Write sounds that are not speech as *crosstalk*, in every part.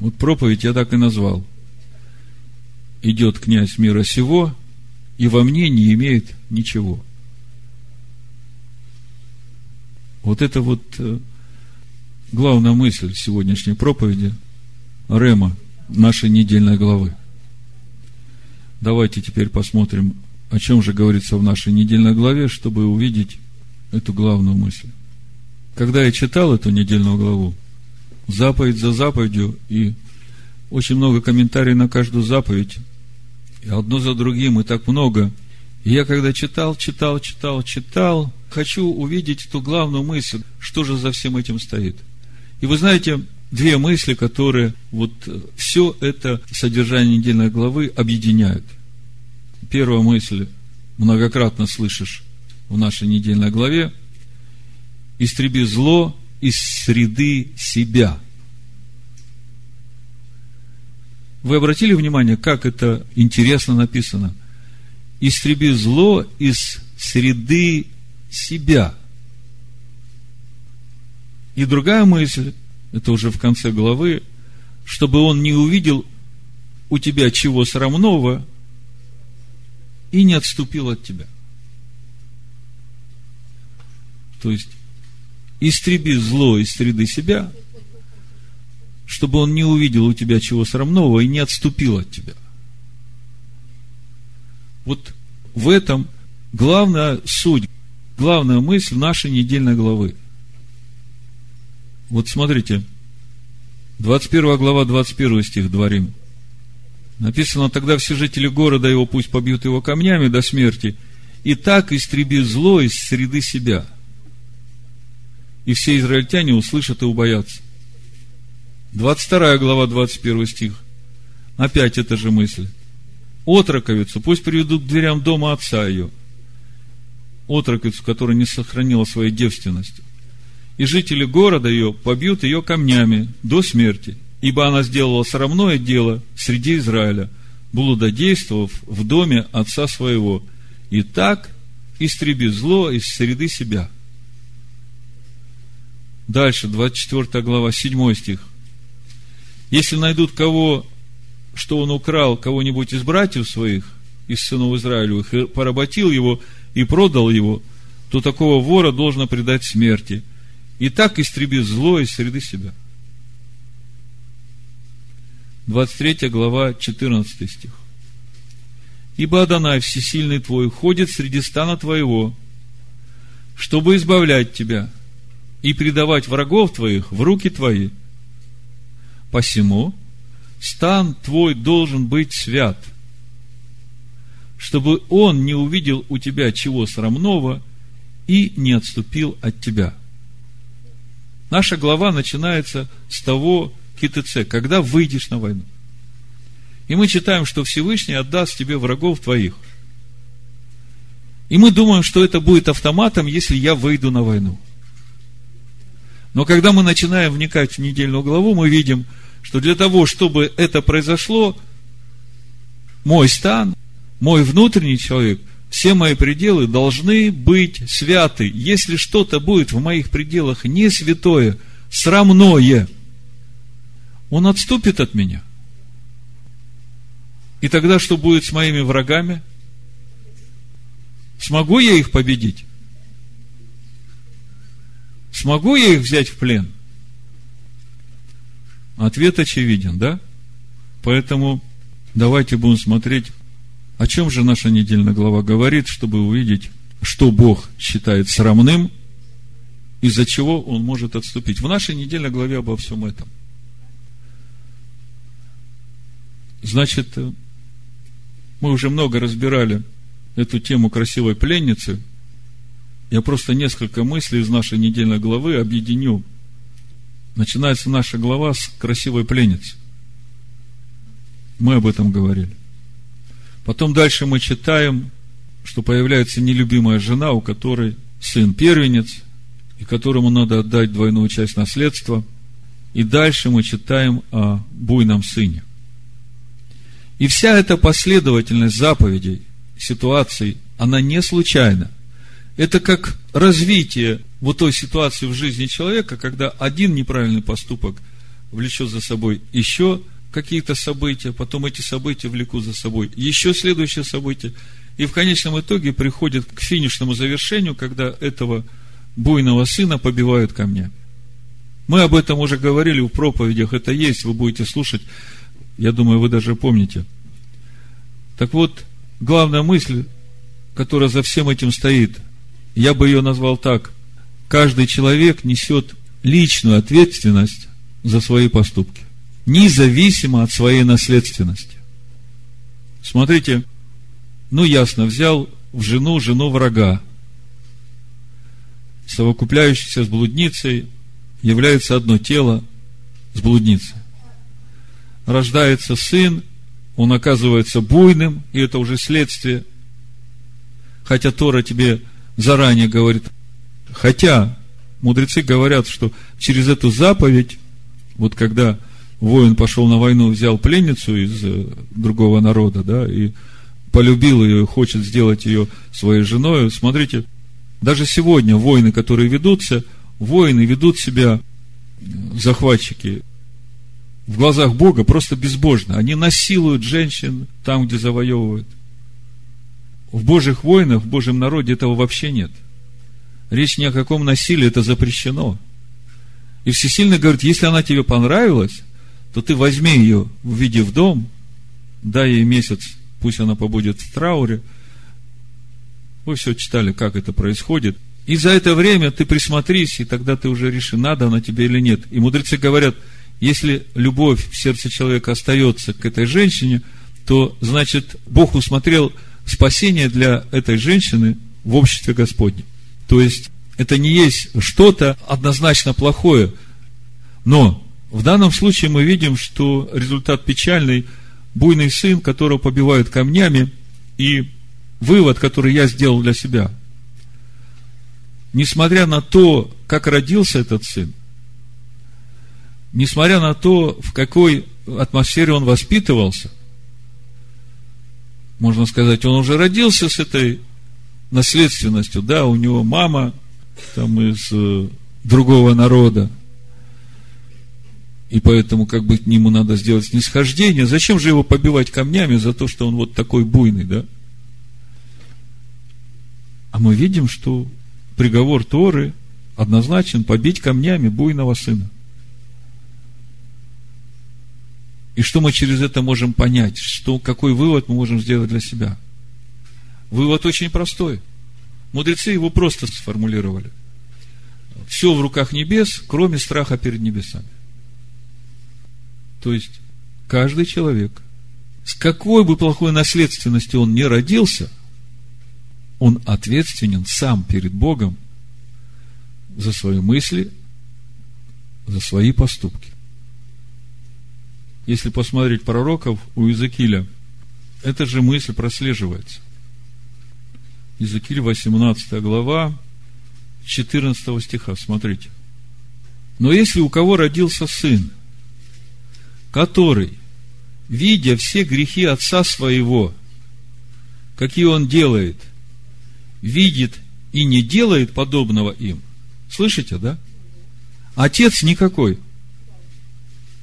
Вот проповедь я так и назвал. Идет князь мира сего, и во мне не имеет ничего. Вот это вот э, главная мысль сегодняшней проповеди Рема, нашей недельной главы. Давайте теперь посмотрим, о чем же говорится в нашей недельной главе, чтобы увидеть эту главную мысль. Когда я читал эту недельную главу, заповедь за заповедью, и очень много комментариев на каждую заповедь, и одно за другим, и так много. И я когда читал, читал, читал, читал, хочу увидеть эту главную мысль, что же за всем этим стоит. И вы знаете, две мысли, которые вот все это содержание недельной главы объединяют. Первая мысль, многократно слышишь в нашей недельной главе, истреби зло из среды себя. Вы обратили внимание, как это интересно написано? Истреби зло из среды себя. И другая мысль, это уже в конце главы, чтобы он не увидел у тебя чего срамного и не отступил от тебя. То есть, истреби зло из среды себя, чтобы он не увидел у тебя чего срамного и не отступил от тебя. Вот в этом главная суть, главная мысль нашей недельной главы. Вот смотрите, 21 глава, 21 стих дворим. Написано, тогда все жители города его пусть побьют его камнями до смерти, и так истреби зло из среды себя – и все израильтяне услышат и убоятся. 22 глава, 21 стих. Опять эта же мысль. Отроковицу пусть приведут к дверям дома отца ее. Отроковицу, которая не сохранила своей девственности. И жители города ее побьют ее камнями до смерти, ибо она сделала срамное дело среди Израиля, блудодействовав в доме отца своего. И так истреби зло из среды себя – Дальше, 24 глава, 7 стих. Если найдут кого, что он украл кого-нибудь из братьев своих, из сынов Израилевых, и поработил его, и продал его, то такого вора должно предать смерти. И так истреби зло из среды себя. 23 глава, 14 стих. Ибо Адонай, всесильный твой, ходит среди стана твоего, чтобы избавлять тебя – и предавать врагов твоих в руки твои. Посему стан твой должен быть свят, чтобы он не увидел у тебя чего срамного и не отступил от тебя. Наша глава начинается с того КТЦ, когда выйдешь на войну. И мы читаем, что Всевышний отдаст тебе врагов твоих. И мы думаем, что это будет автоматом, если я выйду на войну. Но когда мы начинаем вникать в недельную главу, мы видим, что для того, чтобы это произошло, мой стан, мой внутренний человек, все мои пределы должны быть святы. Если что-то будет в моих пределах не святое, срамное, он отступит от меня. И тогда что будет с моими врагами? Смогу я их победить? Смогу я их взять в плен? Ответ очевиден, да? Поэтому давайте будем смотреть, о чем же наша недельная глава говорит, чтобы увидеть, что Бог считает срамным, из-за чего Он может отступить. В нашей недельной главе обо всем этом. Значит, мы уже много разбирали эту тему красивой пленницы – я просто несколько мыслей из нашей недельной главы объединю. Начинается наша глава с красивой пленницы. Мы об этом говорили. Потом дальше мы читаем, что появляется нелюбимая жена, у которой сын первенец, и которому надо отдать двойную часть наследства. И дальше мы читаем о буйном сыне. И вся эта последовательность заповедей, ситуаций, она не случайна – это как развитие вот той ситуации в жизни человека, когда один неправильный поступок влечет за собой еще какие-то события, потом эти события влекут за собой еще следующее событие, и в конечном итоге приходит к финишному завершению, когда этого буйного сына побивают камнями. Мы об этом уже говорили в проповедях, это есть, вы будете слушать, я думаю, вы даже помните. Так вот, главная мысль, которая за всем этим стоит, я бы ее назвал так. Каждый человек несет личную ответственность за свои поступки, независимо от своей наследственности. Смотрите, ну ясно, взял в жену жену врага, совокупляющийся с блудницей, является одно тело с блудницей. Рождается сын, он оказывается буйным, и это уже следствие. Хотя Тора тебе заранее говорит, хотя мудрецы говорят, что через эту заповедь, вот когда воин пошел на войну, взял пленницу из э, другого народа, да, и полюбил ее хочет сделать ее своей женой, смотрите, даже сегодня войны, которые ведутся, воины ведут себя, захватчики, в глазах Бога просто безбожно. Они насилуют женщин там, где завоевывают. В Божьих войнах, в Божьем народе этого вообще нет. Речь ни о каком насилии, это запрещено. И Всесильный говорит, если она тебе понравилась, то ты возьми ее, введи в дом, дай ей месяц, пусть она побудет в трауре. Вы все читали, как это происходит. И за это время ты присмотрись, и тогда ты уже реши, надо она тебе или нет. И мудрецы говорят, если любовь в сердце человека остается к этой женщине, то, значит, Бог усмотрел спасение для этой женщины в обществе Господнем. То есть, это не есть что-то однозначно плохое. Но в данном случае мы видим, что результат печальный, буйный сын, которого побивают камнями, и вывод, который я сделал для себя. Несмотря на то, как родился этот сын, несмотря на то, в какой атмосфере он воспитывался, можно сказать, он уже родился с этой наследственностью, да, у него мама там из э, другого народа, и поэтому как бы к нему надо сделать снисхождение. Зачем же его побивать камнями за то, что он вот такой буйный, да? А мы видим, что приговор Торы однозначен побить камнями буйного сына. И что мы через это можем понять? Что, какой вывод мы можем сделать для себя? Вывод очень простой. Мудрецы его просто сформулировали. Все в руках небес, кроме страха перед небесами. То есть, каждый человек, с какой бы плохой наследственностью он не родился, он ответственен сам перед Богом за свои мысли, за свои поступки. Если посмотреть пророков у Иезекииля, эта же мысль прослеживается. Иезекииль, 18 глава, 14 стиха, смотрите. Но если у кого родился сын, который, видя все грехи отца своего, какие он делает, видит и не делает подобного им. Слышите, да? Отец никакой.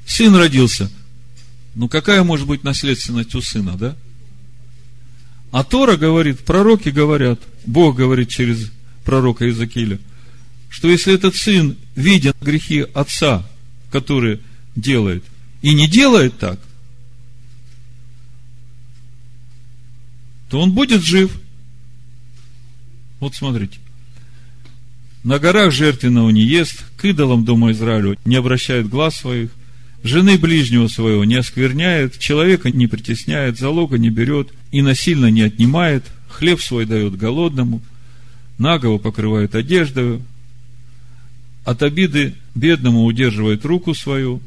Сын родился. Ну, какая может быть наследственность у сына, да? А Тора говорит, пророки говорят, Бог говорит через пророка Иезекииля, что если этот сын видит грехи отца, которые делает, и не делает так, то он будет жив. Вот смотрите. На горах жертвенного не ест, к идолам дома Израилю не обращает глаз своих, жены ближнего своего не оскверняет, человека не притесняет, залога не берет и насильно не отнимает, хлеб свой дает голодному, наголо покрывает одеждою, от обиды бедному удерживает руку свою,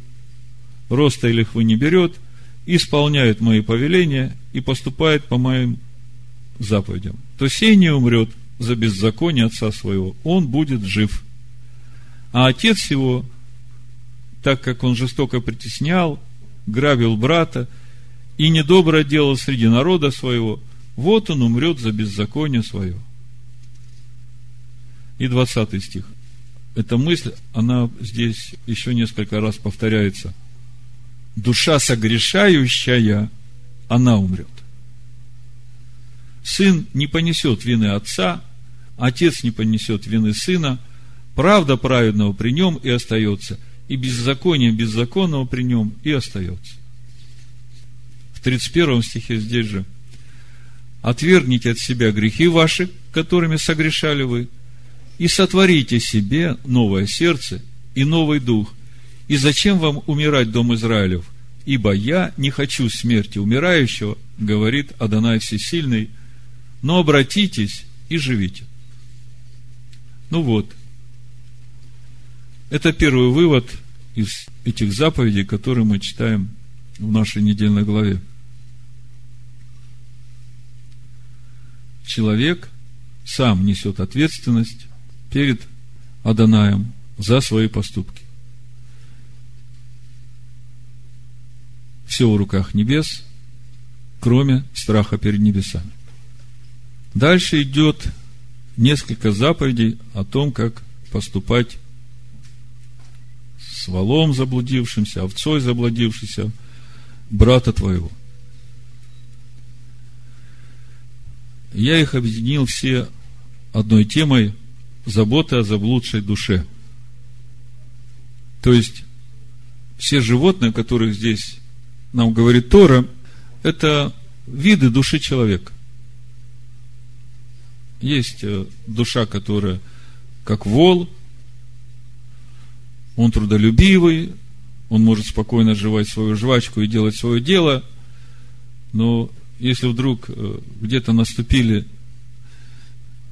роста и лихвы не берет, исполняет мои повеления и поступает по моим заповедям. То сей не умрет за беззаконие отца своего, он будет жив. А отец его, так как он жестоко притеснял, грабил брата и недобро делал среди народа своего, вот он умрет за беззаконие свое. И 20 стих. эта мысль, она здесь еще несколько раз повторяется. Душа согрешающая, она умрет. Сын не понесет вины отца, отец не понесет вины сына, правда праведного при нем и остается, и беззаконие беззаконного при нем и остается. В 31 стихе здесь же «Отвергните от себя грехи ваши, которыми согрешали вы, и сотворите себе новое сердце и новый дух. И зачем вам умирать, дом Израилев? Ибо я не хочу смерти умирающего, говорит Адонай Всесильный, но обратитесь и живите. Ну вот, это первый вывод из этих заповедей, которые мы читаем в нашей недельной главе. Человек сам несет ответственность перед Аданаем за свои поступки. Все в руках небес, кроме страха перед небесами. Дальше идет несколько заповедей о том, как поступать волом заблудившимся, овцой заблудившимся, брата твоего. Я их объединил все одной темой забота о заблудшей душе. То есть, все животные, которых здесь нам говорит Тора, это виды души человека. Есть э, душа, которая как вол, он трудолюбивый, он может спокойно жевать свою жвачку и делать свое дело, но если вдруг э, где-то наступили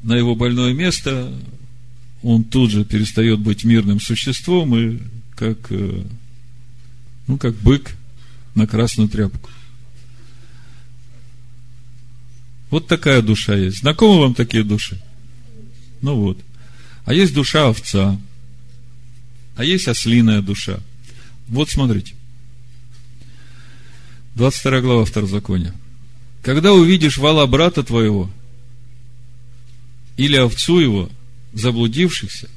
на его больное место, он тут же перестает быть мирным существом и как, э, ну, как бык на красную тряпку. Вот такая душа есть. Знакомы вам такие души? Ну вот. А есть душа овца. А есть ослиная душа. Вот смотрите. 22 глава Второзакония. Когда увидишь вала брата твоего или овцу его, заблудившихся,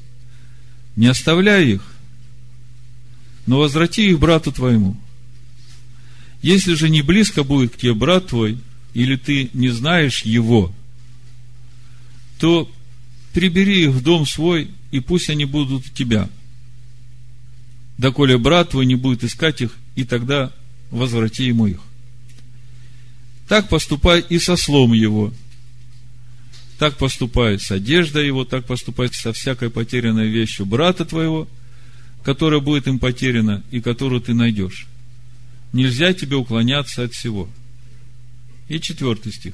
не оставляй их, но возврати их брату твоему. Если же не близко будет к тебе брат твой, или ты не знаешь его, то прибери их в дом свой, и пусть они будут у тебя. Доколе брат твой не будет искать их, и тогда возврати ему их. Так поступай и со слом его, так поступает с одеждой его, так поступает со всякой потерянной вещью брата твоего, которая будет им потеряна и которую ты найдешь. Нельзя тебе уклоняться от всего. И четвертый стих.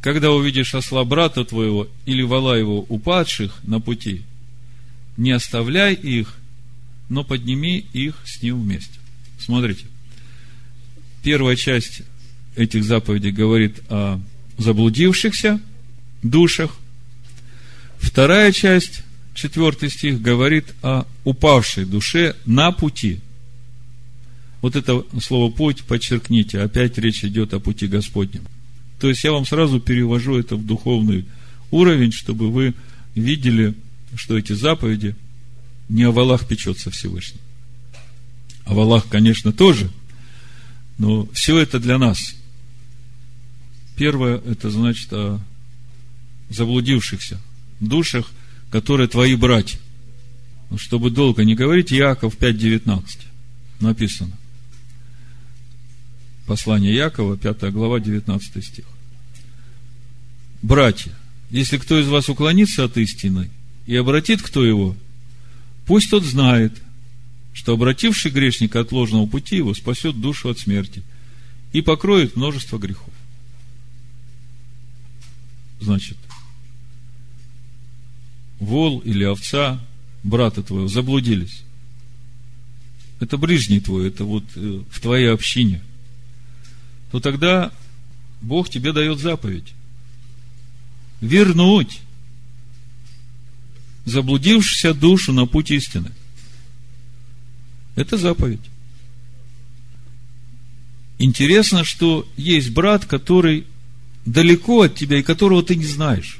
Когда увидишь осла брата твоего или вала его упадших на пути, не оставляй их, но подними их с ним вместе. Смотрите. Первая часть этих заповедей говорит о заблудившихся – душах. Вторая часть, четвертый стих, говорит о упавшей душе на пути. Вот это слово «путь» подчеркните, опять речь идет о пути Господнем. То есть я вам сразу перевожу это в духовный уровень, чтобы вы видели, что эти заповеди не о валах печется Всевышний. О валах, конечно, тоже, но все это для нас. Первое, это значит о заблудившихся душах, которые твои братья. Ну, чтобы долго не говорить, Яков 5.19 написано. Послание Якова, 5 глава, 19 стих. Братья, если кто из вас уклонится от истины и обратит кто его, пусть тот знает, что обративший грешника от ложного пути его спасет душу от смерти и покроет множество грехов. Значит, вол или овца брата твоего заблудились. Это ближний твой, это вот э, в твоей общине. То тогда Бог тебе дает заповедь. Вернуть заблудившуюся душу на путь истины. Это заповедь. Интересно, что есть брат, который далеко от тебя и которого ты не знаешь.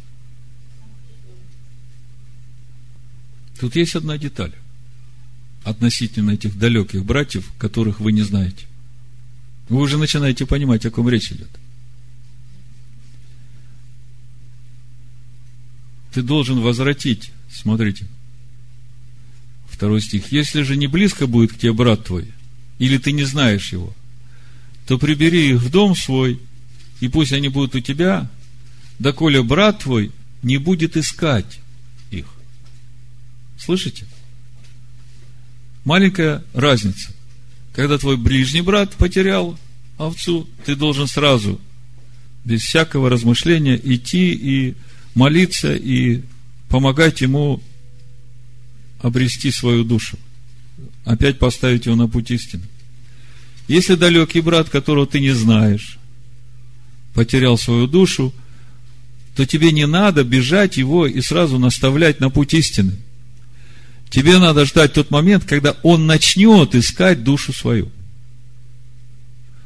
Тут есть одна деталь относительно этих далеких братьев, которых вы не знаете. Вы уже начинаете понимать, о ком речь идет. Ты должен возвратить, смотрите, второй стих. Если же не близко будет к тебе брат твой, или ты не знаешь его, то прибери их в дом свой, и пусть они будут у тебя, доколе брат твой не будет искать их. Слышите? Маленькая разница. Когда твой ближний брат потерял овцу, ты должен сразу, без всякого размышления, идти и молиться и помогать ему обрести свою душу. Опять поставить его на путь истины. Если далекий брат, которого ты не знаешь, потерял свою душу, то тебе не надо бежать его и сразу наставлять на путь истины. Тебе надо ждать тот момент, когда он начнет искать душу свою.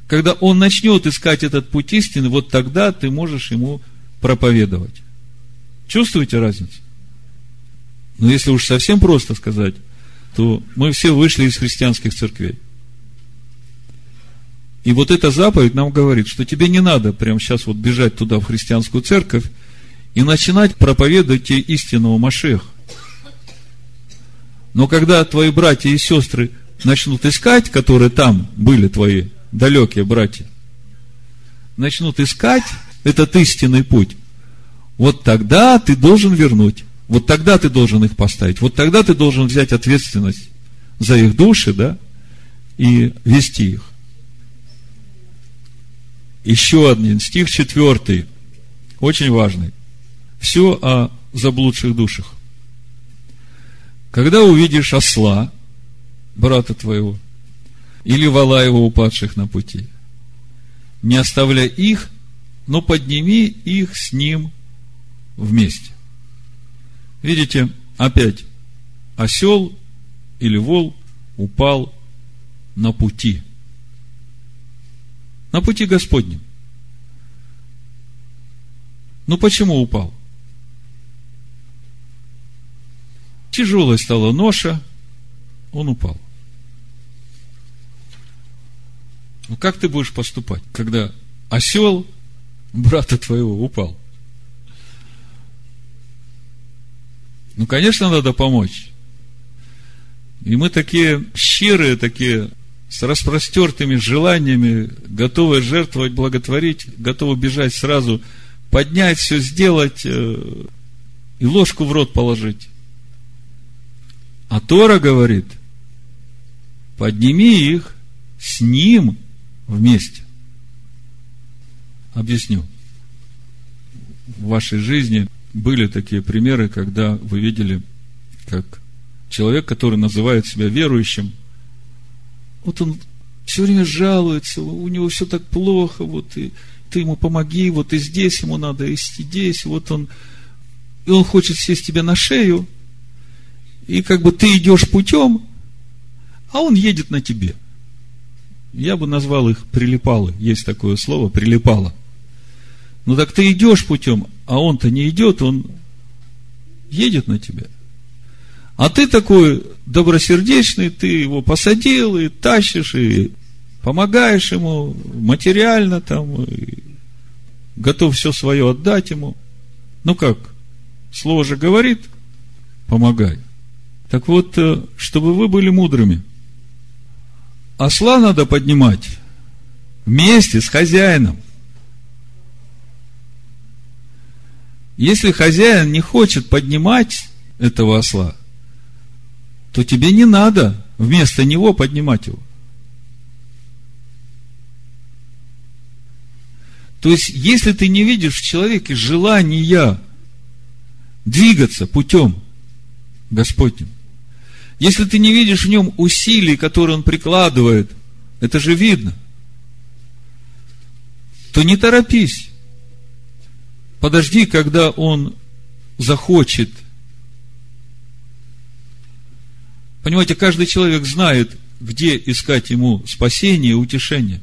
Когда он начнет искать этот путь истины, вот тогда ты можешь ему проповедовать. Чувствуете разницу? Но если уж совсем просто сказать, то мы все вышли из христианских церквей. И вот эта заповедь нам говорит, что тебе не надо прямо сейчас вот бежать туда, в христианскую церковь, и начинать проповедовать тебе истинного Машеха. Но когда твои братья и сестры начнут искать, которые там были твои далекие братья, начнут искать этот истинный путь, вот тогда ты должен вернуть. Вот тогда ты должен их поставить. Вот тогда ты должен взять ответственность за их души, да, и вести их. Еще один стих, четвертый, очень важный. Все о заблудших душах. Когда увидишь осла, брата твоего, или вала его упадших на пути, не оставляй их, но подними их с ним вместе. Видите, опять осел или вол упал на пути. На пути Господнем. Ну почему упал? Тяжелой стала ноша, он упал. Ну как ты будешь поступать, когда осел брата твоего упал? Ну, конечно, надо помочь. И мы такие щирые, такие с распростертыми желаниями, готовы жертвовать, благотворить, готовы бежать сразу, поднять все, сделать э, и ложку в рот положить. А Тора говорит, подними их с ним вместе. Объясню. В вашей жизни были такие примеры, когда вы видели, как человек, который называет себя верующим, вот он все время жалуется, у него все так плохо, вот и ты ему помоги, вот и здесь ему надо, и здесь, вот он, и он хочет сесть тебе на шею, и как бы ты идешь путем, а он едет на тебе. Я бы назвал их прилипалы. Есть такое слово, прилипало. Ну так ты идешь путем, а он-то не идет, он едет на тебя. А ты такой добросердечный, ты его посадил и тащишь, и помогаешь ему материально там, готов все свое отдать ему. Ну как? Слово же говорит, помогай. Так вот, э, чтобы вы были мудрыми. Осла надо поднимать вместе с хозяином. Если хозяин не хочет поднимать этого осла, то тебе не надо вместо него поднимать его. То есть, если ты не видишь в человеке желания двигаться путем Господним, если ты не видишь в нем усилий, которые он прикладывает, это же видно, то не торопись. Подожди, когда он захочет. Понимаете, каждый человек знает, где искать ему спасение утешение.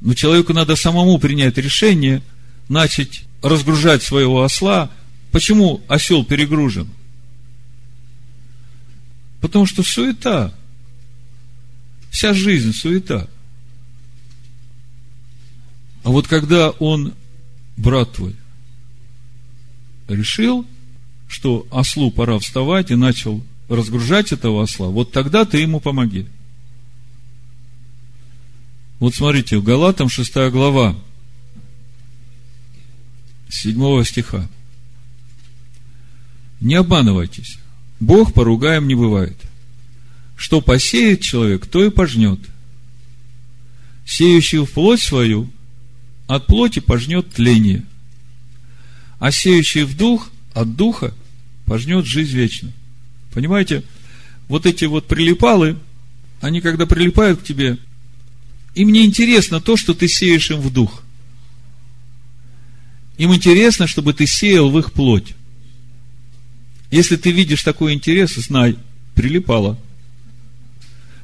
Но человеку надо самому принять решение, начать разгружать своего осла. Почему осел перегружен? Потому что суета. Вся жизнь суета. А вот когда он, брат твой, решил, что ослу пора вставать и начал разгружать этого осла, вот тогда ты ему помоги. Вот смотрите, в Галатам 6 глава, 7 стиха. Не обманывайтесь. Бог поругаем не бывает. Что посеет человек, то и пожнет. Сеющий в плоть свою, от плоти пожнет тление. А сеющий в дух, от духа пожнет жизнь вечную. Понимаете, вот эти вот прилипалы, они когда прилипают к тебе, им не интересно то, что ты сеешь им в дух. Им интересно, чтобы ты сеял в их плоть. Если ты видишь такой интерес, знай, прилипало.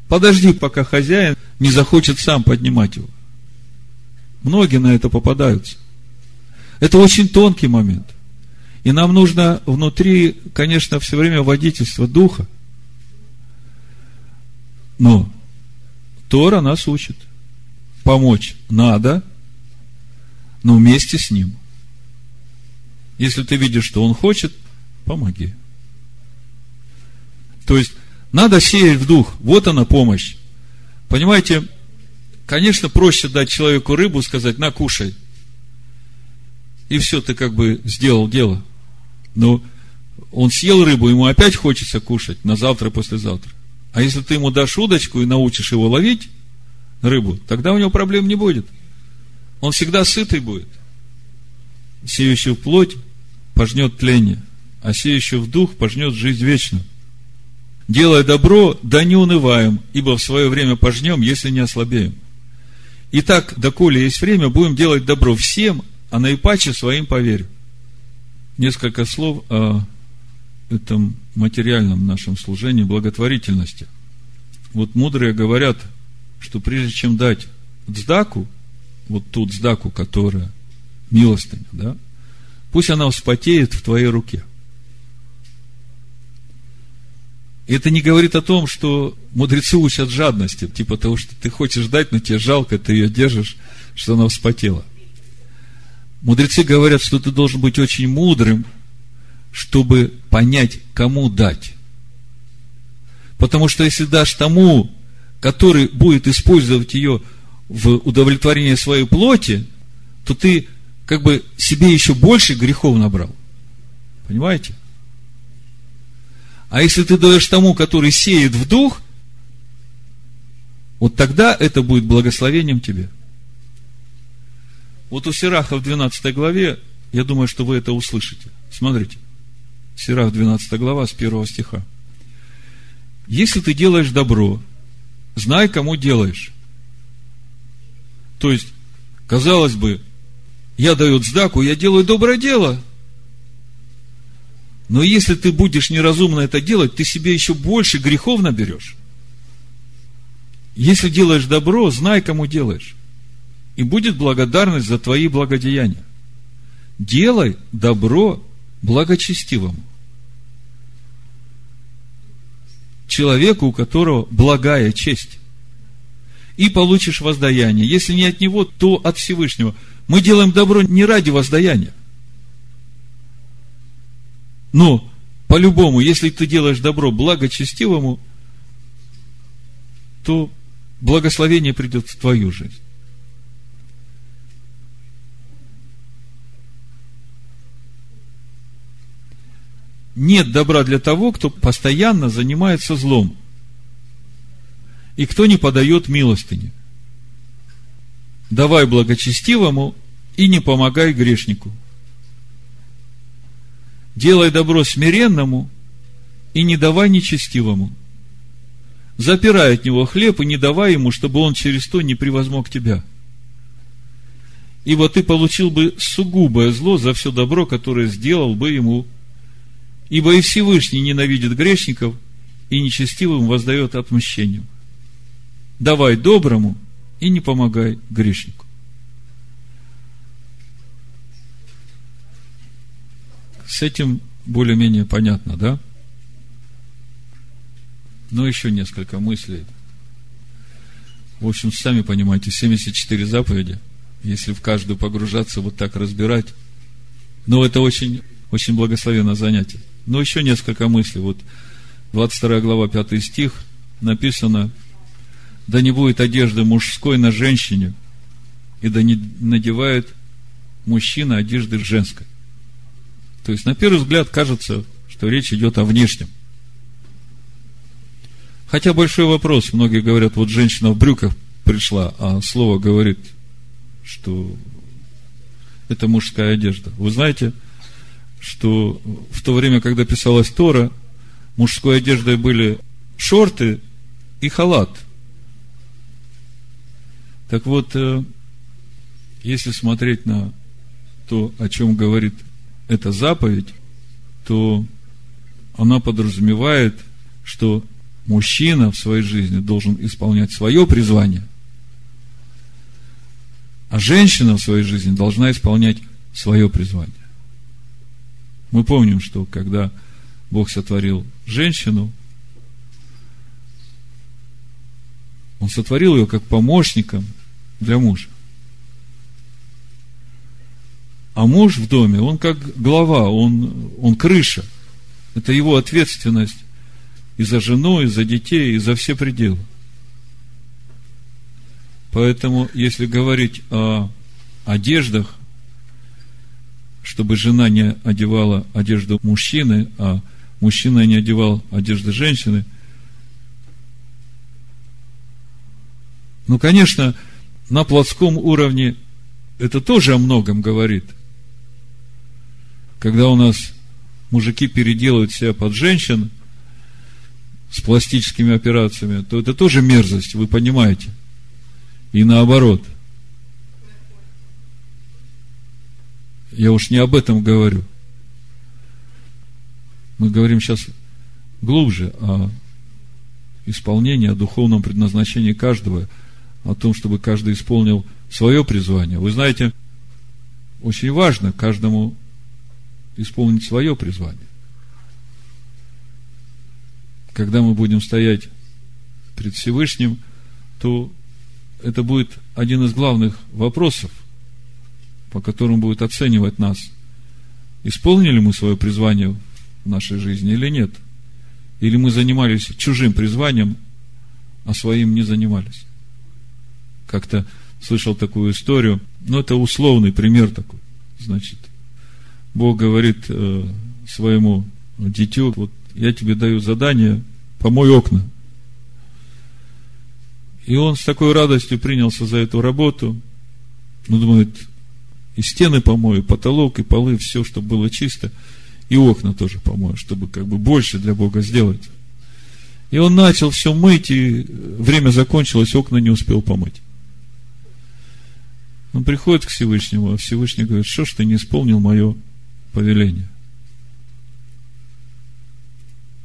Подожди, пока хозяин не захочет сам поднимать его. Многие на это попадаются. Это очень тонкий момент. И нам нужно внутри, конечно, все время водительство духа. Но Тора нас учит. Помочь надо, но вместе с ним. Если ты видишь, что он хочет, помоги. То есть, надо сеять в дух. Вот она помощь. Понимаете, конечно, проще дать человеку рыбу, сказать, на, кушай. И все, ты как бы сделал дело. Но он съел рыбу, ему опять хочется кушать на завтра, послезавтра. А если ты ему дашь удочку и научишь его ловить рыбу, тогда у него проблем не будет. Он всегда сытый будет. Сеющий в плоть пожнет тление – а сеющий в дух пожнет жизнь вечную. Делая добро, да не унываем, ибо в свое время пожнем, если не ослабеем. Итак, доколе есть время, будем делать добро всем, а наипаче своим поверю. Несколько слов о этом материальном нашем служении, благотворительности. Вот мудрые говорят, что прежде чем дать сдаку, вот ту сдаку, которая милостыня, да, пусть она вспотеет в твоей руке – это не говорит о том, что мудрецы учат жадности, типа того, что ты хочешь дать, но тебе жалко, ты ее держишь, что она вспотела. Мудрецы говорят, что ты должен быть очень мудрым, чтобы понять, кому дать. Потому что если дашь тому, который будет использовать ее в удовлетворение своей плоти, то ты как бы себе еще больше грехов набрал. Понимаете? А если ты даешь тому, который сеет в дух, вот тогда это будет благословением тебе. Вот у Сираха в 12 главе, я думаю, что вы это услышите. Смотрите. Сирах 12 глава с 1 стиха. Если ты делаешь добро, знай, кому делаешь. То есть, казалось бы, я даю сдаку, я делаю доброе дело – но если ты будешь неразумно это делать, ты себе еще больше грехов наберешь. Если делаешь добро, знай, кому делаешь. И будет благодарность за твои благодеяния. Делай добро благочестивому. Человеку, у которого благая честь. И получишь воздаяние. Если не от него, то от Всевышнего. Мы делаем добро не ради воздаяния. Но, по-любому, если ты делаешь добро благочестивому, то благословение придет в твою жизнь. Нет добра для того, кто постоянно занимается злом и кто не подает милостыни. Давай благочестивому и не помогай грешнику – делай добро смиренному и не давай нечестивому. Запирай от него хлеб и не давай ему, чтобы он через то не превозмог тебя. Ибо ты получил бы сугубое зло за все добро, которое сделал бы ему. Ибо и Всевышний ненавидит грешников и нечестивым воздает отмщению. Давай доброму и не помогай грешнику. С этим более-менее понятно, да? Но еще несколько мыслей. В общем, сами понимаете, 74 заповеди, если в каждую погружаться, вот так разбирать. Но это очень, очень благословенное занятие. Но еще несколько мыслей. Вот 22 глава, 5 стих написано, да не будет одежды мужской на женщине, и да не надевает мужчина одежды женской. То есть, на первый взгляд, кажется, что речь идет о внешнем. Хотя большой вопрос. Многие говорят, вот женщина в брюках пришла, а слово говорит, что это мужская одежда. Вы знаете, что в то время, когда писалась Тора, мужской одеждой были шорты и халат. Так вот, э, если смотреть на то, о чем говорит эта заповедь, то она подразумевает, что мужчина в своей жизни должен исполнять свое призвание, а женщина в своей жизни должна исполнять свое призвание. Мы помним, что когда Бог сотворил женщину, Он сотворил ее как помощником для мужа. А муж в доме, он как глава, он, он крыша. Это его ответственность и за жену, и за детей, и за все пределы. Поэтому, если говорить о одеждах, чтобы жена не одевала одежду мужчины, а мужчина не одевал одежды женщины, ну, конечно, на плотском уровне это тоже о многом говорит – когда у нас мужики переделывают себя под женщин с пластическими операциями, то это тоже мерзость, вы понимаете. И наоборот. Я уж не об этом говорю. Мы говорим сейчас глубже о исполнении, о духовном предназначении каждого, о том, чтобы каждый исполнил свое призвание. Вы знаете, очень важно каждому исполнить свое призвание. Когда мы будем стоять пред Всевышним, то это будет один из главных вопросов, по которым будет оценивать нас, исполнили мы свое призвание в нашей жизни или нет. Или мы занимались чужим призванием, а своим не занимались. Как-то слышал такую историю, но это условный пример такой. Значит, Бог говорит э, своему дитю, вот я тебе даю задание, помой окна. И он с такой радостью принялся за эту работу. Ну, думает, и стены помою, и потолок, и полы, все, чтобы было чисто. И окна тоже помою, чтобы как бы больше для Бога сделать. И он начал все мыть, и время закончилось, окна не успел помыть. Он приходит к Всевышнему, а Всевышний говорит, что ж ты не исполнил мое повеление.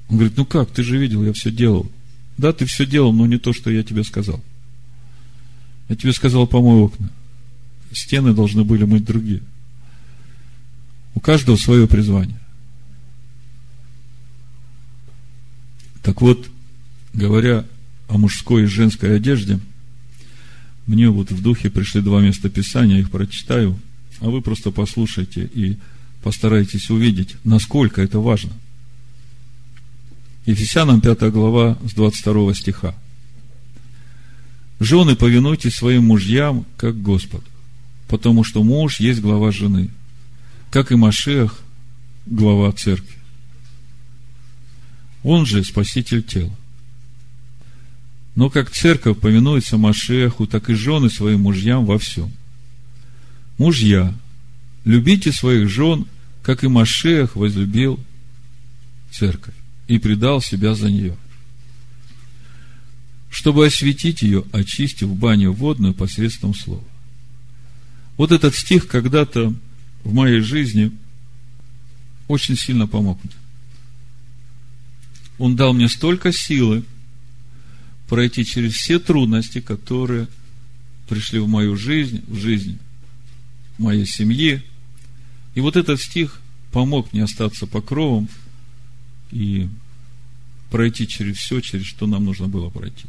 Он говорит, ну как, ты же видел, я все делал. Да, ты все делал, но не то, что я тебе сказал. Я тебе сказал, помой окна. Стены должны были мыть другие. У каждого свое призвание. Так вот, говоря о мужской и женской одежде, мне вот в духе пришли два места Писания, я их прочитаю, а вы просто послушайте и постарайтесь увидеть, насколько это важно. Ефесянам 5 глава с 22 стиха. Жены, повинуйтесь своим мужьям, как Господу, потому что муж есть глава жены, как и Машех, глава церкви. Он же спаситель тела. Но как церковь повинуется Машеху, так и жены своим мужьям во всем. Мужья, Любите своих жен, как и Машех возлюбил церковь и предал себя за нее. Чтобы осветить ее, очистив баню водную посредством слова. Вот этот стих когда-то в моей жизни очень сильно помог мне. Он дал мне столько силы пройти через все трудности, которые пришли в мою жизнь, в жизнь моей семьи, и вот этот стих помог мне остаться покровом и пройти через все, через что нам нужно было пройти.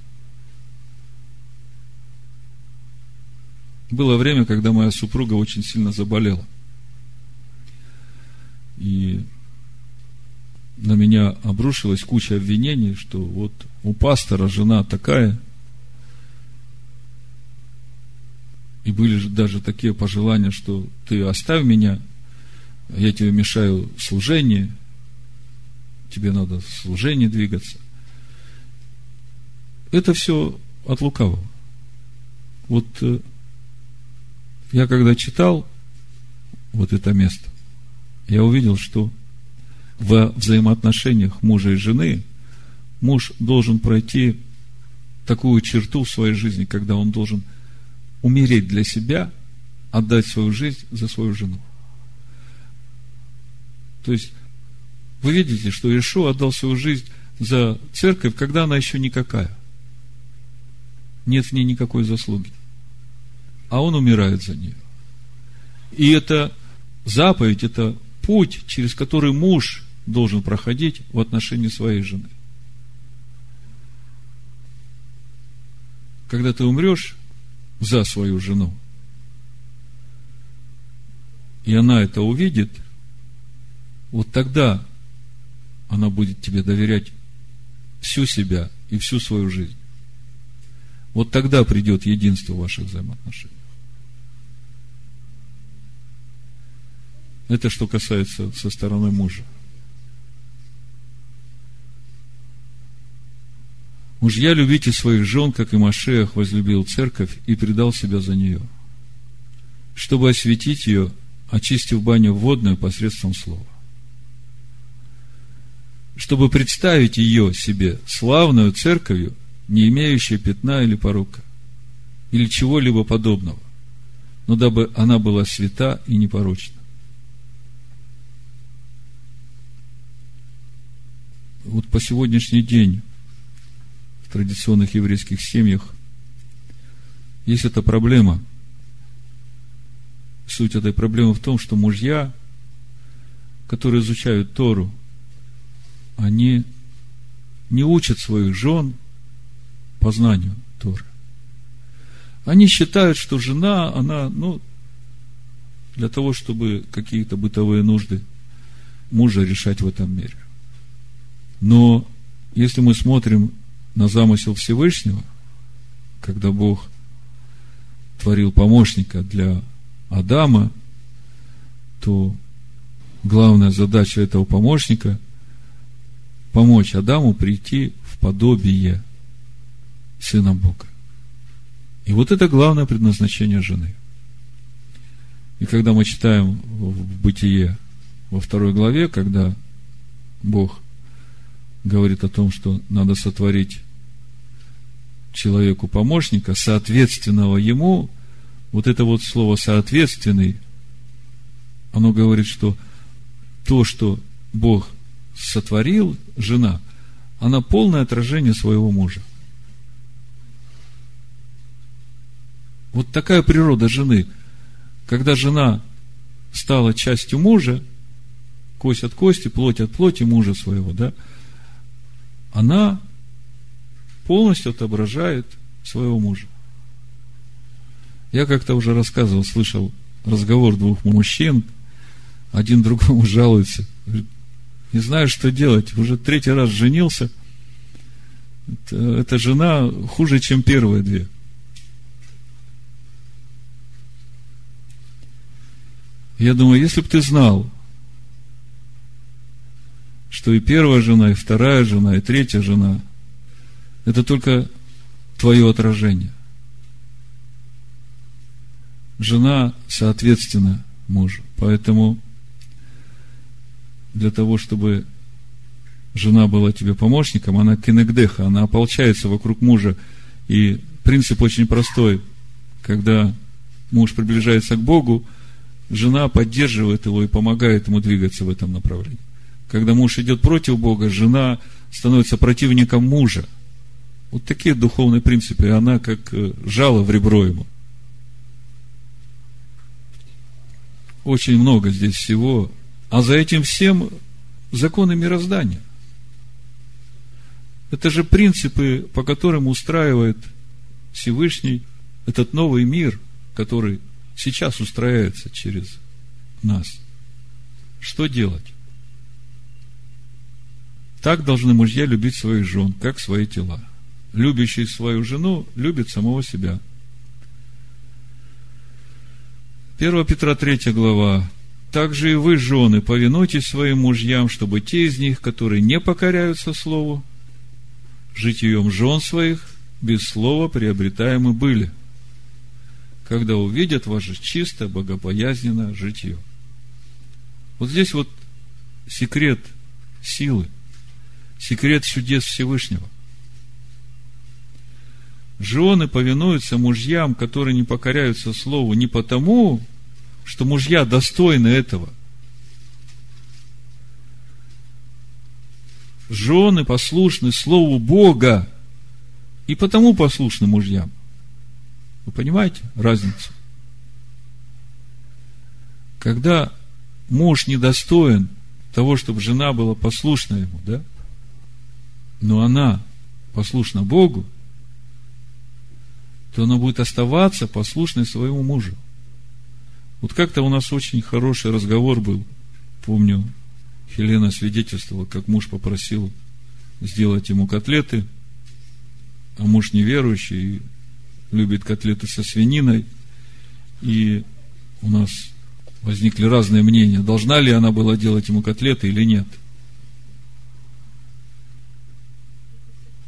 Было время, когда моя супруга очень сильно заболела. И на меня обрушилась куча обвинений, что вот у пастора жена такая. И были же даже такие пожелания, что ты оставь меня, я тебе мешаю служение, тебе надо в служение двигаться. Это все от лукавого. Вот э, я когда читал вот это место, я увидел, что в взаимоотношениях мужа и жены муж должен пройти такую черту в своей жизни, когда он должен умереть для себя, отдать свою жизнь за свою жену. То есть, вы видите, что Ишо отдал свою жизнь за церковь, когда она еще никакая. Нет в ней никакой заслуги а он умирает за нее. И это заповедь, это путь, через который муж должен проходить в отношении своей жены. Когда ты умрешь за свою жену, и она это увидит, вот тогда она будет тебе доверять всю себя и всю свою жизнь. Вот тогда придет единство ваших взаимоотношений. Это что касается со стороны мужа. Мужья, любите своих жен, как и Машех возлюбил церковь и предал себя за нее, чтобы осветить ее, очистив баню водную посредством слова. Чтобы представить ее себе славную церковью, не имеющей пятна или порока, или чего-либо подобного, но дабы она была свята и непорочна. вот по сегодняшний день традиционных еврейских семьях есть эта проблема. Суть этой проблемы в том, что мужья, которые изучают Тору, они не учат своих жен познанию Торы. Они считают, что жена, она, ну, для того, чтобы какие-то бытовые нужды мужа решать в этом мире. Но если мы смотрим на замысел Всевышнего, когда Бог творил помощника для Адама, то главная задача этого помощника – помочь Адаму прийти в подобие Сына Бога. И вот это главное предназначение жены. И когда мы читаем в Бытие во второй главе, когда Бог говорит о том, что надо сотворить человеку помощника, соответственного ему, вот это вот слово соответственный, оно говорит, что то, что Бог сотворил, жена, она полное отражение своего мужа. Вот такая природа жены. Когда жена стала частью мужа, кость от кости, плоть от плоти мужа своего, да, она полностью отображает своего мужа. Я как-то уже рассказывал, слышал разговор двух мужчин, один другому *laughs* жалуется, не знаю, что делать, уже третий раз женился, эта жена хуже, чем первые две. Я думаю, если бы ты знал, что и первая жена, и вторая жена, и третья жена – это только твое отражение. Жена соответственно мужу. Поэтому для того, чтобы жена была тебе помощником, она кенегдеха, она ополчается вокруг мужа. И принцип очень простой. Когда муж приближается к Богу, жена поддерживает его и помогает ему двигаться в этом направлении. Когда муж идет против Бога, жена становится противником мужа. Вот такие духовные принципы, и она как э, жало в ребро ему. Очень много здесь всего. А за этим всем законы мироздания. Это же принципы, по которым устраивает Всевышний этот новый мир, который сейчас устраивается через нас. Что делать? Так должны мужья любить своих жен, как свои тела. Любящий свою жену любит самого себя. 1 Петра 3 глава. Также и вы, жены, повинуйтесь своим мужьям, чтобы те из них, которые не покоряются Слову, житием жен своих, без слова приобретаемы были, когда увидят ваше чисто, богопоязненное житие. Вот здесь вот секрет силы, секрет чудес Всевышнего. Жены повинуются мужьям, которые не покоряются Слову, не потому, что мужья достойны этого. Жены послушны Слову Бога и потому послушны мужьям. Вы понимаете разницу? Когда муж недостоин того, чтобы жена была послушна ему, да? Но она послушна Богу, то она будет оставаться послушной своему мужу. Вот как-то у нас очень хороший разговор был. Помню, Хелена свидетельствовала, как муж попросил сделать ему котлеты, а муж неверующий, любит котлеты со свининой, и у нас возникли разные мнения, должна ли она была делать ему котлеты или нет.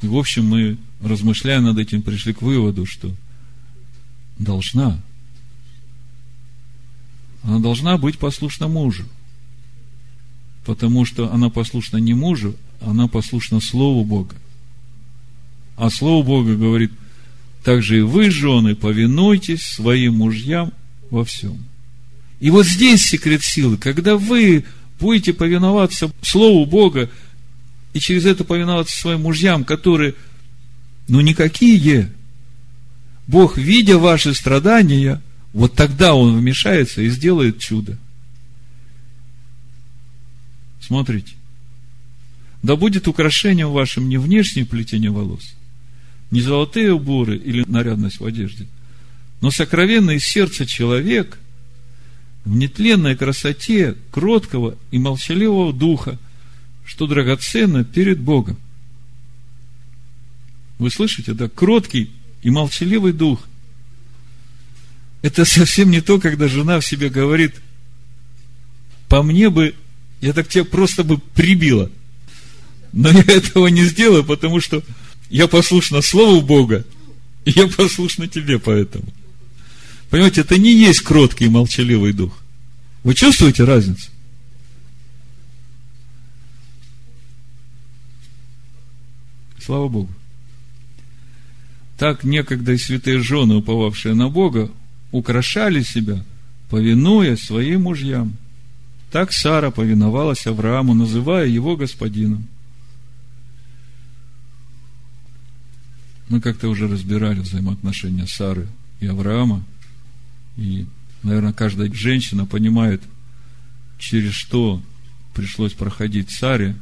И, в общем, мы, размышляя над этим, пришли к выводу, что должна – она должна быть послушна мужу. Потому что она послушна не мужу, она послушна Слову Бога. А Слово Бога говорит, также и вы, жены, повинуйтесь своим мужьям во всем. И вот здесь секрет силы. Когда вы будете повиноваться Слову Бога, и через это повиноваться своим мужьям, которые, ну, никакие, Бог, видя ваши страдания, вот тогда он вмешается и сделает чудо. Смотрите. Да будет украшением вашим не внешнее плетение волос, не золотые уборы или нарядность в одежде, но сокровенное сердце человек в нетленной красоте кроткого и молчаливого духа, что драгоценно перед Богом. Вы слышите, да? Кроткий и молчаливый дух. Это *laughs* совсем не то, когда жена в себе говорит, по мне бы, я так тебя просто бы прибила. Но я *laughs* этого не сделаю, потому что я послушна Слову Бога, и я послушна тебе поэтому. Понимаете, это не есть кроткий и молчаливый дух. Вы чувствуете разницу? Слава Богу. Так некогда и святые жены, уповавшие на Бога, украшали себя, повинуя своим мужьям. Так Сара повиновалась Аврааму, называя его господином. Мы как-то уже разбирали взаимоотношения Сары и Авраама. И, наверное, каждая женщина понимает, через что пришлось проходить Саре,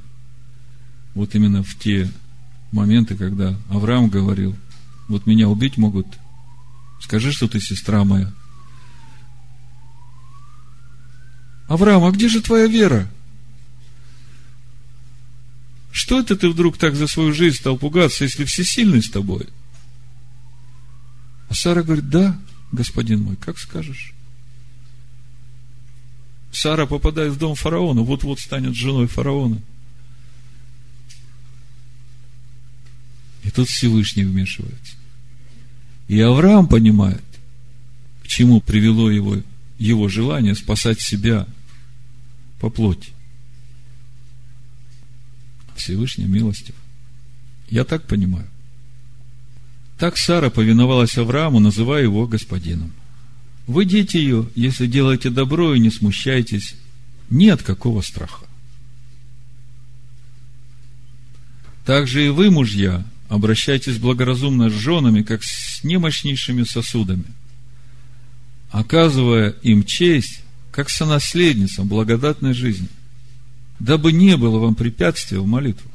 вот именно в те моменты, когда Авраам говорил, вот меня убить могут Скажи, что ты сестра моя. Авраам, а где же твоя вера? Что это ты вдруг так за свою жизнь стал пугаться, если всесильный с тобой? А Сара говорит, да, господин мой, как скажешь. Сара попадает в дом фараона, вот-вот станет женой фараона. И тут Всевышний вмешивается. И Авраам понимает, к чему привело его, его желание спасать себя по плоти. Всевышний милостив. Я так понимаю. Так Сара повиновалась Аврааму, называя его господином. Вы дети ее, если делаете добро и не смущайтесь, ни от какого страха. Также и вы, мужья, обращайтесь благоразумно с женами, как с немощнейшими сосудами, оказывая им честь, как сонаследницам благодатной жизни, дабы не было вам препятствия в молитвах.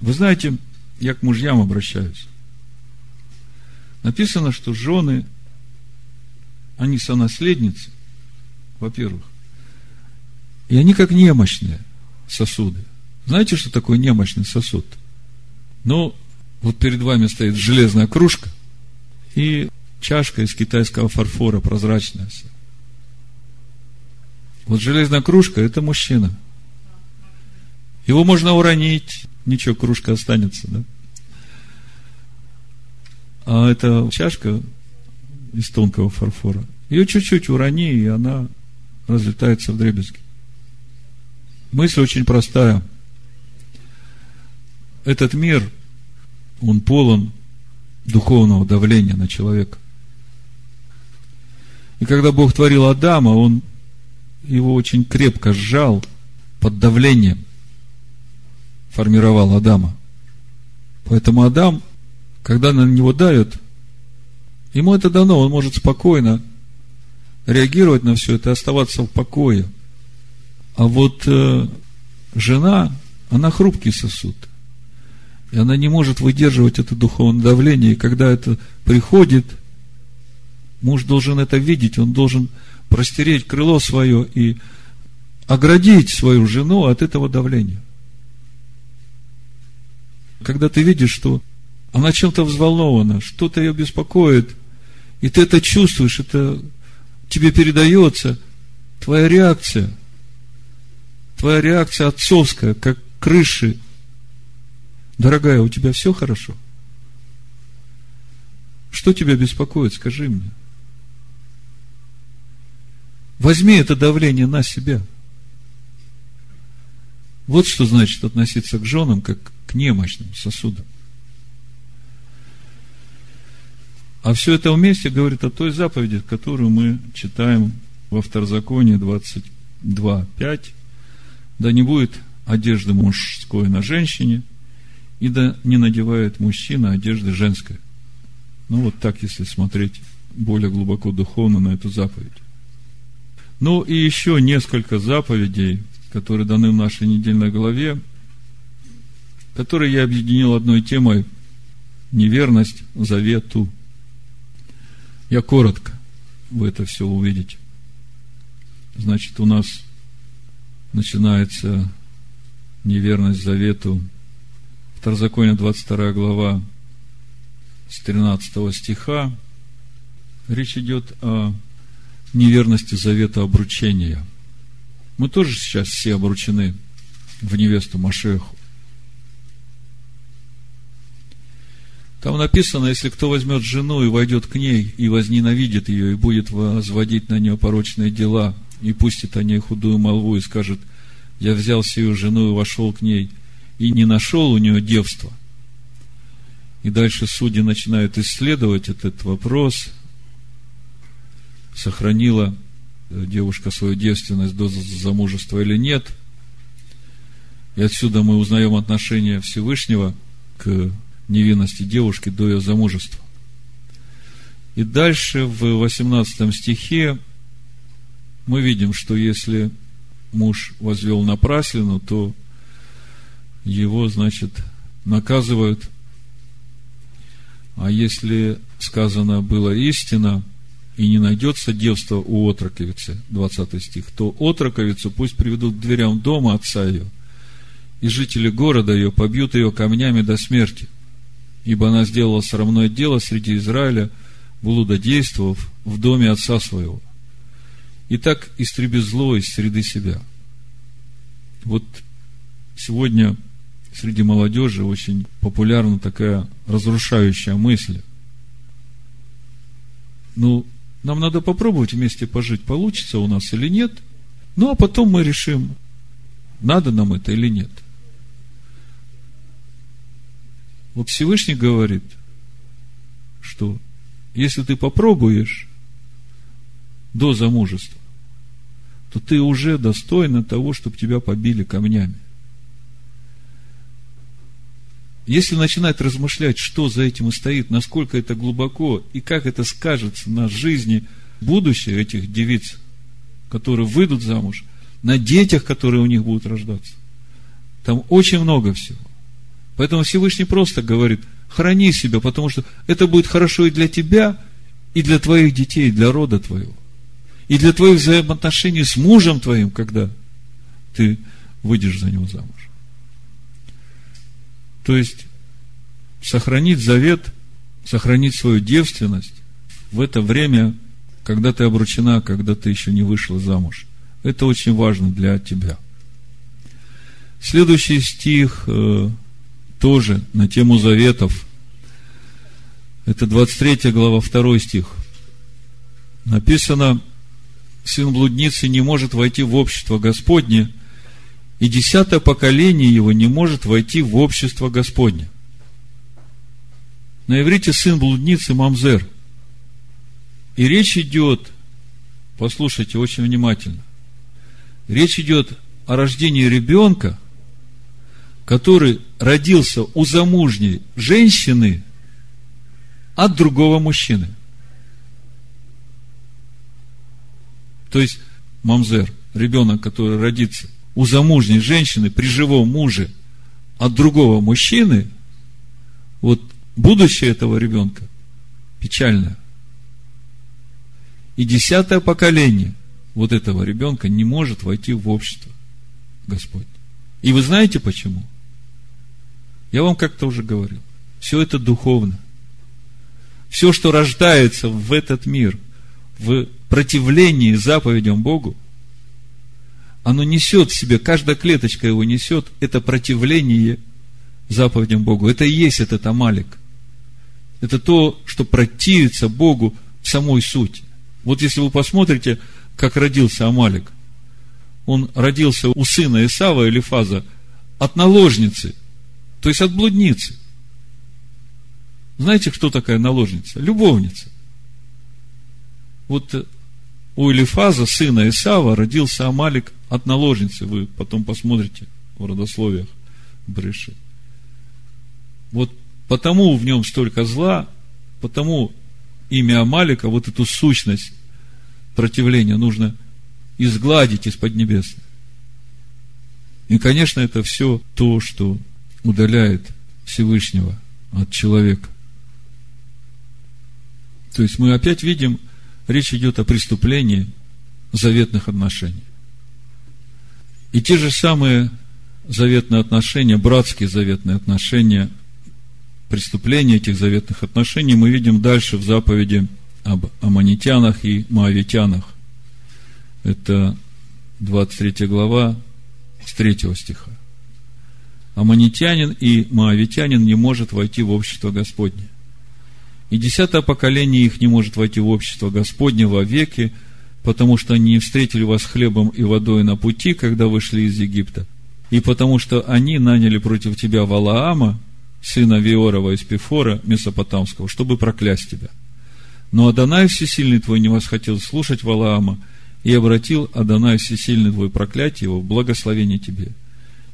Вы знаете, я к мужьям обращаюсь. Написано, что жены, они сонаследницы, во-первых, и они как немощные сосуды. Знаете, что такое немощный сосуд? Ну, вот перед вами стоит железная кружка и чашка из китайского фарфора прозрачная. Вот железная кружка – это мужчина. Его можно уронить, ничего, кружка останется, да? А эта чашка из тонкого фарфора, ее чуть-чуть урони, и она разлетается в дребезги. Мысль очень простая. Этот мир, он полон духовного давления на человека. И когда Бог творил Адама, Он его очень крепко сжал под давлением, формировал Адама. Поэтому Адам, когда на него давят, ему это дано, он может спокойно реагировать на все это, оставаться в покое. А вот э, жена, она хрупкий сосуд. И она не может выдерживать это духовное давление. И когда это приходит, муж должен это видеть, он должен простереть крыло свое и оградить свою жену от этого давления. Когда ты видишь, что она чем-то взволнована, что-то ее беспокоит, и ты это чувствуешь, это тебе передается, твоя реакция, твоя реакция отцовская, как крыши. Дорогая, у тебя все хорошо? Что тебя беспокоит, скажи мне. Возьми это давление на себя. Вот что значит относиться к женам, как к немощным сосудам. А все это вместе говорит о той заповеди, которую мы читаем во Второзаконии 22.5. Да не будет одежды мужской на женщине, и да не надевает мужчина одежды женской. Ну, вот так, если смотреть более глубоко духовно на эту заповедь. Ну и еще несколько заповедей, которые даны в нашей недельной главе, которые я объединил одной темой неверность завету. Я коротко вы это все увидите. Значит, у нас начинается неверность завету. Второзаконие, 22 глава, с 13 стиха. Речь идет о неверности завета обручения. Мы тоже сейчас все обручены в невесту Машеху. Там написано, если кто возьмет жену и войдет к ней, и возненавидит ее, и будет возводить на нее порочные дела, и пустит о ней худую молву, и скажет, я взял сию жену и вошел к ней, и не нашел у нее девства. И дальше судьи начинают исследовать этот вопрос, сохранила девушка свою девственность до замужества или нет. И отсюда мы узнаем отношение Всевышнего к невинности девушки до ее замужества. И дальше в 18 стихе мы видим, что если муж возвел напраслину, то его, значит, наказывают. А если сказано было истина, и не найдется девства у отроковицы, 20 стих, то отроковицу пусть приведут к дверям дома отца ее, и жители города ее побьют ее камнями до смерти – ибо она сделала срамное дело среди Израиля, блудодействовав в доме отца своего. И так истреби зло из среды себя. Вот сегодня среди молодежи очень популярна такая разрушающая мысль. Ну, нам надо попробовать вместе пожить, получится у нас или нет. Ну, а потом мы решим, надо нам это или нет – Вот Всевышний говорит, что если ты попробуешь до замужества, то ты уже достойна того, чтобы тебя побили камнями. Если начинать размышлять, что за этим и стоит, насколько это глубоко и как это скажется на жизни будущее этих девиц, которые выйдут замуж, на детях, которые у них будут рождаться, там очень много всего. Поэтому Всевышний просто говорит, храни себя, потому что это будет хорошо и для тебя, и для твоих детей, и для рода твоего. И для твоих взаимоотношений с мужем твоим, когда ты выйдешь за него замуж. То есть, сохранить завет, сохранить свою девственность в это время, когда ты обручена, когда ты еще не вышла замуж. Это очень важно для тебя. Следующий стих э, тоже на тему заветов. Это 23 глава, 2 стих. Написано, сын блудницы не может войти в общество Господне, и десятое поколение его не может войти в общество Господне. На иврите сын блудницы Мамзер. И речь идет, послушайте очень внимательно, речь идет о рождении ребенка, который родился у замужней женщины от другого мужчины. То есть, мамзер, ребенок, который родится у замужней женщины при живом муже от другого мужчины, вот будущее этого ребенка печальное. И десятое поколение вот этого ребенка не может войти в общество Господь. И вы знаете почему? Я вам как-то уже говорил. Все это духовно. Все, что рождается в этот мир, в противлении заповедям Богу, оно несет в себе, каждая клеточка его несет, это противление заповедям Богу. Это и есть этот Амалик. Это то, что противится Богу в самой сути. Вот если вы посмотрите, как родился Амалик, он родился у сына Исава или Фаза от наложницы, то есть от блудницы. Знаете, кто такая наложница? Любовница. Вот у Элифаза, сына Исава, родился Амалик от наложницы. Вы потом посмотрите в родословиях Бреши. Вот потому в нем столько зла, потому имя Амалика, вот эту сущность противления нужно изгладить из-под небес. И, конечно, это все то, что удаляет Всевышнего от человека. То есть мы опять видим речь идет о преступлении заветных отношений. И те же самые заветные отношения, братские заветные отношения, преступления этих заветных отношений мы видим дальше в заповеди об аманитянах и моавитянах. Это 23 глава с 3 стиха. Аманитянин и моавитянин не может войти в общество Господне. И десятое поколение их не может войти в общество Господне во веки, потому что они встретили вас хлебом и водой на пути, когда вышли из Египта, и потому что они наняли против тебя Валаама, сына Виорова из Пифора, Месопотамского, чтобы проклясть тебя. Но Адонай Всесильный твой не восхотел слушать Валаама, и обратил Адонай Всесильный твой проклятие его в благословение тебе.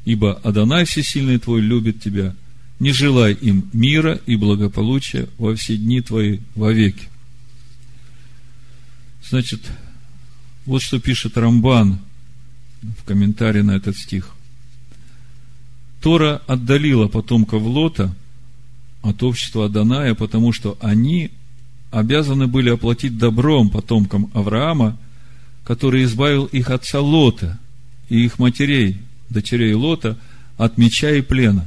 Ибо Адонай Всесильный твой любит тебя, не желай им мира и благополучия во все дни твои вовеки. Значит, вот что пишет Рамбан в комментарии на этот стих. Тора отдалила потомков Лота от общества Аданая, потому что они обязаны были оплатить добром потомкам Авраама, который избавил их отца Лота и их матерей, дочерей Лота, от меча и плена.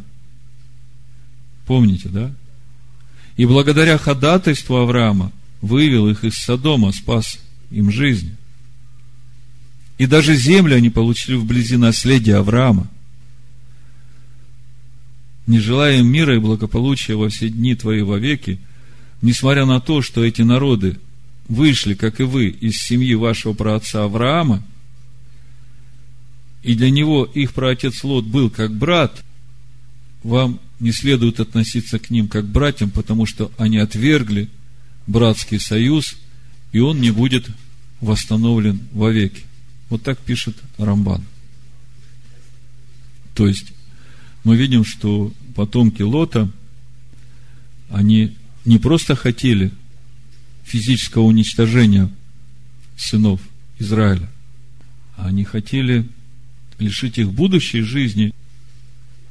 Помните, да? И благодаря ходатайству Авраама вывел их из Содома, спас им жизнь. И даже землю они получили вблизи наследия Авраама. Не желая им мира и благополучия во все дни твои вовеки, несмотря на то, что эти народы вышли, как и вы, из семьи вашего праотца Авраама, и для него их праотец Лот был как брат, вам не следует относиться к ним как братьям, потому что они отвергли братский союз, и он не будет восстановлен вовеки. Вот так пишет Рамбан. То есть, мы видим, что потомки Лота, они не просто хотели физического уничтожения сынов Израиля, а они хотели лишить их будущей жизни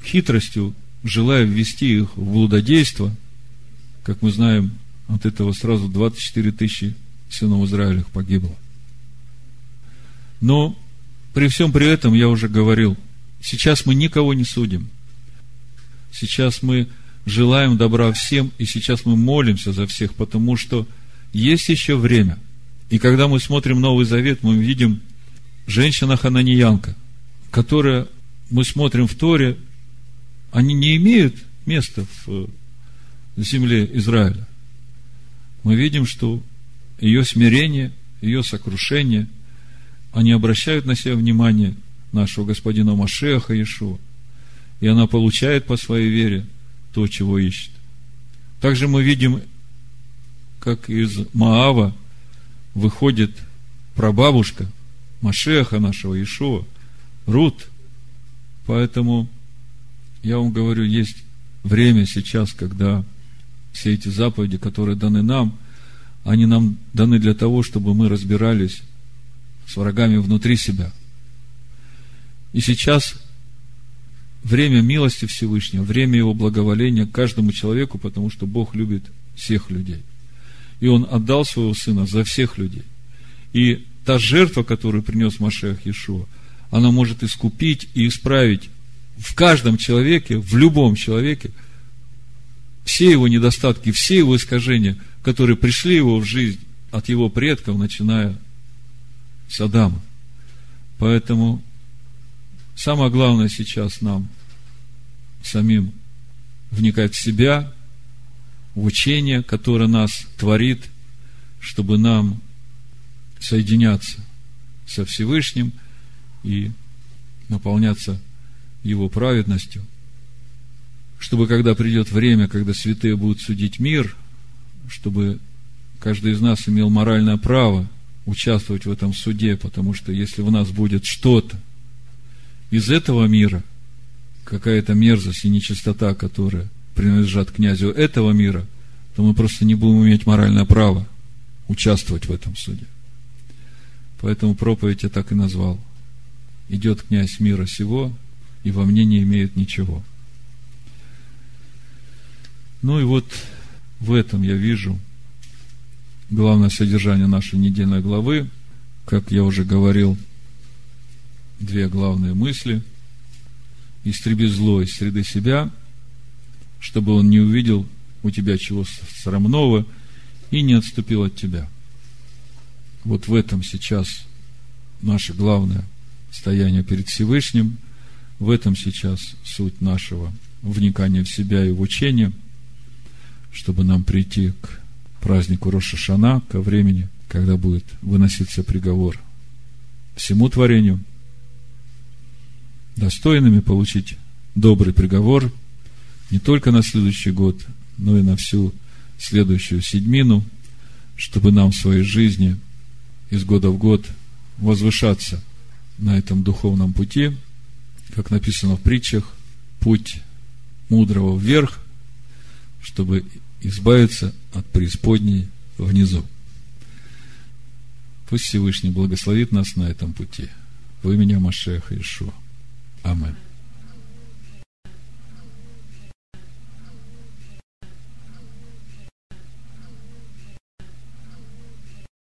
хитростью желая ввести их в блудодейство, как мы знаем, от этого сразу 24 тысячи сынов Израиля погибло. Но при всем при этом, я уже говорил, сейчас мы никого не судим. Сейчас мы желаем добра всем, и сейчас мы молимся за всех, потому что есть еще время. И когда мы смотрим Новый Завет, мы видим женщина-хананьянка, которая, мы смотрим в Торе, они не имеют места в земле Израиля. Мы видим, что ее смирение, ее сокрушение, они обращают на себя внимание нашего господина Машеха Иешуа, и она получает по своей вере то, чего ищет. Также мы видим, как из Маава выходит прабабушка Машеха нашего Ишуа, Рут. Поэтому я вам говорю, есть время сейчас, когда все эти заповеди, которые даны нам, они нам даны для того, чтобы мы разбирались с врагами внутри себя. И сейчас время милости Всевышнего, время его благоволения каждому человеку, потому что Бог любит всех людей. И Он отдал своего Сына за всех людей. И та жертва, которую принес Машех Иешуа, она может искупить и исправить в каждом человеке, в любом человеке, все его недостатки, все его искажения, которые пришли его в жизнь от его предков, начиная с Адама. Поэтому самое главное сейчас нам самим вникать в себя, в учение, которое нас творит, чтобы нам соединяться со Всевышним и наполняться Его праведностью, чтобы когда придет время, когда святые будут судить мир, чтобы каждый из нас имел моральное право участвовать в этом суде, потому что если в нас будет что-то из этого мира, какая-то мерзость и нечистота, которая принадлежат князю этого мира, то мы просто не будем иметь моральное право участвовать в этом суде. Поэтому проповедь я так и назвал. Идет князь мира сего, и во мне не имеет ничего. Ну и вот в этом я вижу главное содержание нашей недельной главы. Как я уже говорил, две главные мысли. Истреби зло из среды себя, чтобы он не увидел у тебя чего срамного и не отступил от тебя. Вот в этом сейчас наше главное стояние перед Всевышним, в этом сейчас суть нашего вникания в себя и в учение, чтобы нам прийти к празднику Рошашана, ко времени, когда будет выноситься приговор. Всему творению, достойными получить добрый приговор не только на следующий год, но и на всю следующую седьмину, чтобы нам в своей жизни из года в год возвышаться на этом духовном пути, как написано в притчах, путь мудрого вверх, чтобы избавиться от преисподней внизу. Пусть Всевышний благословит нас на этом пути. Во имя Машеха Ишуа. Аминь.